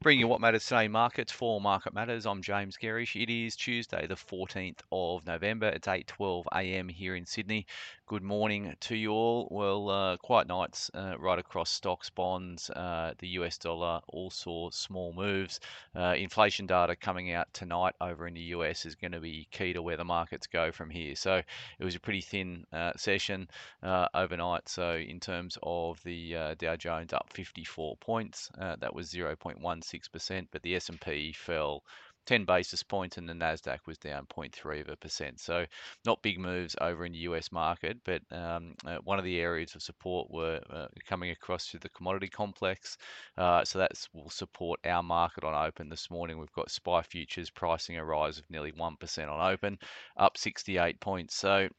Bringing you what matters today, markets for Market Matters. I'm James Gerrish. It is Tuesday, the 14th of November. It's 8:12 a.m. here in Sydney. Good morning to you all. Well, uh, quiet nights uh, right across stocks, bonds. Uh, the US dollar all saw small moves. Uh, inflation data coming out tonight over in the US is going to be key to where the markets go from here. So it was a pretty thin uh, session uh, overnight. So in terms of the Dow Jones up 54 points, that was 0.1 0.6%, but the S&P fell 10 basis points and the Nasdaq was down 0.3 of a percent. So not big moves over in the US market, but um, uh, one of the areas of support were uh, coming across to the commodity complex. Uh, so that will support our market on open this morning. We've got SPI futures pricing a rise of nearly 1% on open, up 68 points. So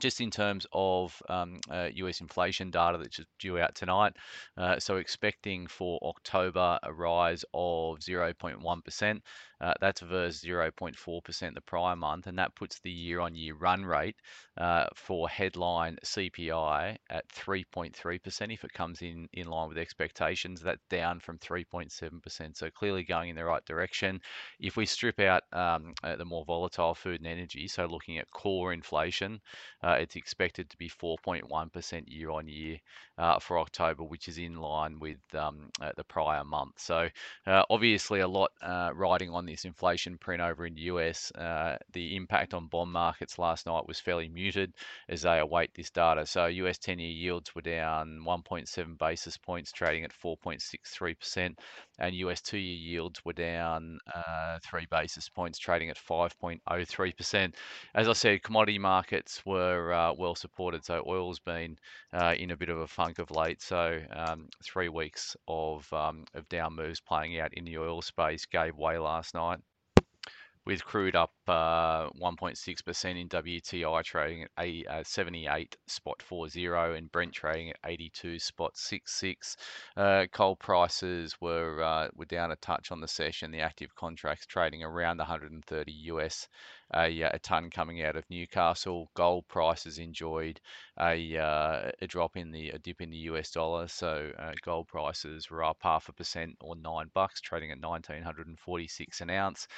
just in terms of um, uh, US inflation data that's due out tonight. Uh, so expecting for October a rise of 0.1%. Uh, that's versus 0.4% the prior month, and that puts the year-on-year run rate uh, for headline CPI at 3.3% if it comes in in line with expectations. That's down from 3.7%, so clearly going in the right direction. If we strip out um, uh, the more volatile food and energy, so looking at core inflation, uh, it's expected to be 4.1% year on year uh, for October, which is in line with um, uh, the prior month. So uh, obviously a lot uh, riding on this inflation print over in the US. Uh, the impact on bond markets last night was fairly muted as they await this data. So US 10-year yields were down 1.7 basis points, trading at 4.63%, and US two-year yields were down uh, three basis points, trading at 5.03%. As I said, commodity markets were uh, well supported. So oil's been uh, in a bit of a funk of late. So um, three weeks of um, of down moves playing out in the oil space gave way last night with crude up uh, 1.6% in WTI trading at 80, uh, 78 spot 40 and Brent trading at 82 spot 66. Uh, coal prices were uh, were down a touch on the session. The active contracts trading around 130 US a, uh, a ton coming out of Newcastle. Gold prices enjoyed a, uh, a drop in the a dip in the US dollar. So gold prices were up half a percent or nine bucks, trading at 1946 an ounce.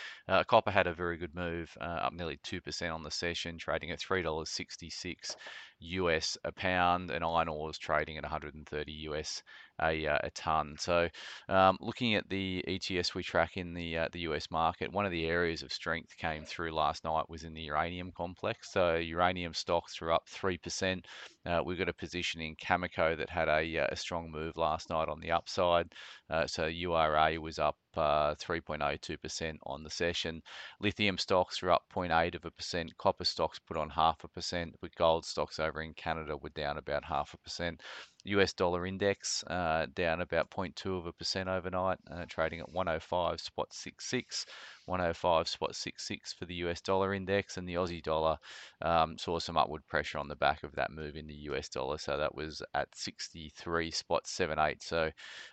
Copper had a very good move, uh, up nearly two percent on the session, trading at three dollars 66 US a pound, and iron ore is trading at 130 US a, uh, a ton. So, um, looking at the ETS we track in the uh, the US market, one of the areas of strength came through last night was in the uranium complex. So, uranium stocks were up three percent. Uh, we've got a position in Cameco that had a, uh, a strong move last night on the upside. Uh, so URA was up 3.02% on the session. Lithium stocks were up 0.8 of a percent. Copper stocks put on half a percent, but gold stocks in Canada were down about half a percent. US dollar index uh, down about 0.2 of a percent overnight, uh, trading at 105 spot 66. 105 spot 66 for the US dollar index, and the Aussie dollar um, saw some upward pressure on the back of that move in the US dollar. So that was at 63 spot 78, so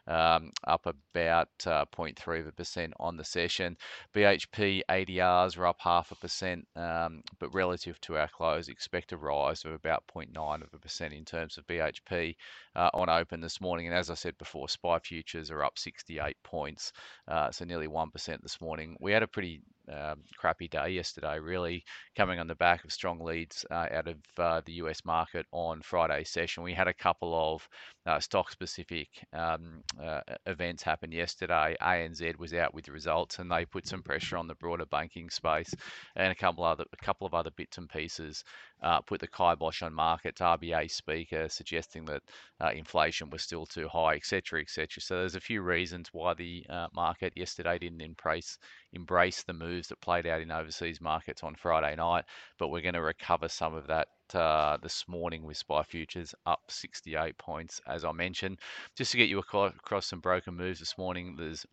um, up about uh, 0.3 of a percent on the session. BHP ADRs were up half a percent, um, but relative to our close, expect a rise of about 0.9 of a percent in terms of BHP uh, on open this morning. And as I said before, SPI futures are up 68 points, uh, so nearly 1% this morning. We had a a pretty um, crappy day yesterday, really coming on the back of strong leads uh, out of uh, the US market on Friday session. We had a couple of uh, stock specific um, uh, events happen yesterday. ANZ was out with results and they put some pressure on the broader banking space and a couple other a couple of other bits and pieces uh, put the kibosh on markets. RBA speaker suggesting that uh, inflation was still too high, etc., etc. So there's a few reasons why the market yesterday didn't embrace embrace the moves that played out in overseas markets on Friday night, but we're going to recover some of that uh, this morning with SPI futures up 68 points, as I mentioned. Just to get you across some broken moves this morning, there's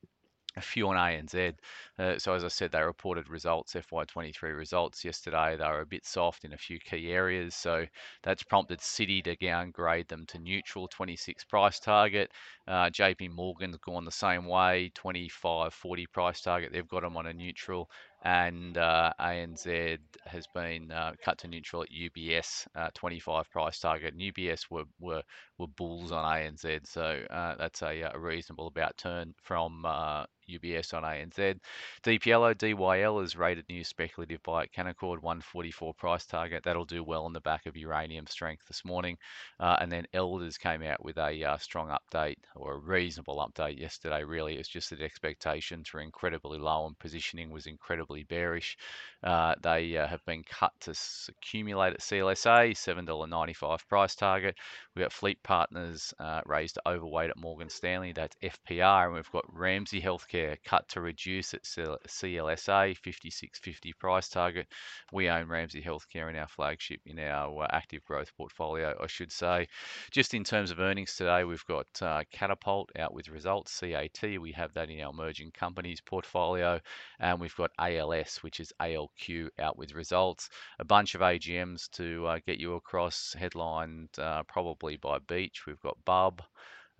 a few on A ANZ. Uh, so as I said, they reported results, FY23 results yesterday. They were a bit soft in a few key areas. So that's prompted Citi to downgrade them to neutral 26 price target. Uh, JP Morgan's gone the same way, 25, 40 price target. They've got them on a neutral and uh, ANZ has been uh, cut to neutral at UBS, uh, 25 price target. And UBS were, were were bulls on ANZ, so uh, that's a, a, reasonable about turn from uh, UBS on ANZ. Deep Yellow, DYL is rated new speculative by Canaccord, 144 price target. That'll do well on the back of uranium strength this morning. Uh, and then Elders came out with a uh, strong update or a reasonable update yesterday, really. It's just that expectations were incredibly low and positioning was incredibly bearish. Uh, they uh, have been cut to accumulate at CLSA, $7.95 price target. We've got Fleet Partners uh, raised to overweight at Morgan Stanley. That's FPR. And we've got Ramsay Healthcare cut to reduce at CLSA, 56.50 price target. We own Ramsay Healthcare in our flagship, in our uh, active growth portfolio, I should say. Just in terms of earnings today, we've got uh, Catapult out with results, CAT. We have that in our emerging companies portfolio. And we've got ALS, which is ALQ, out with results. A bunch of AGMs to uh, get you across, headlined uh, probably by Beach. We've got Bub,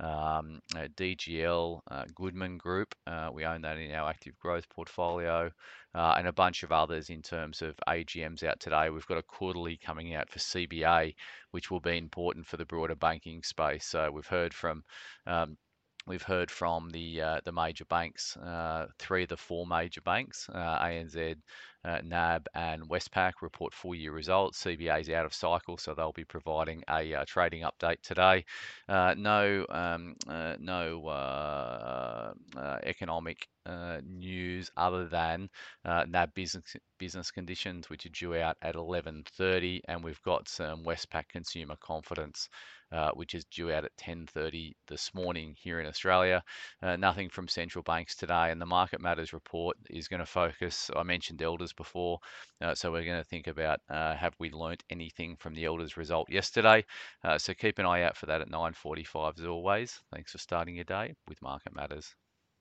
um, uh, DGL, uh, Goodman Group. Uh, we own that in our active growth portfolio, and a bunch of others in terms of AGMs out today. We've got a quarterly coming out for CBA, which will be important for the broader banking space. So we've heard from um, We've heard from the uh, the major banks, uh, three of the four major banks, uh, ANZ, uh, NAB, and Westpac report full year results. CBA is out of cycle, so they'll be providing a uh, trading update today. Uh, no, um, no economic news other than NAB business business conditions, which are due out at 11:30, and we've got some Westpac consumer confidence uh, which is due out at 10:30 this morning here in Australia. Uh, nothing from central banks today, and the Market Matters report is going to focus. I mentioned Elders before, uh, so we're going to think about uh, have we learnt anything from the Elders result yesterday. Uh, so keep an eye out for that at 9:45 as always. Thanks for starting your day with Market Matters.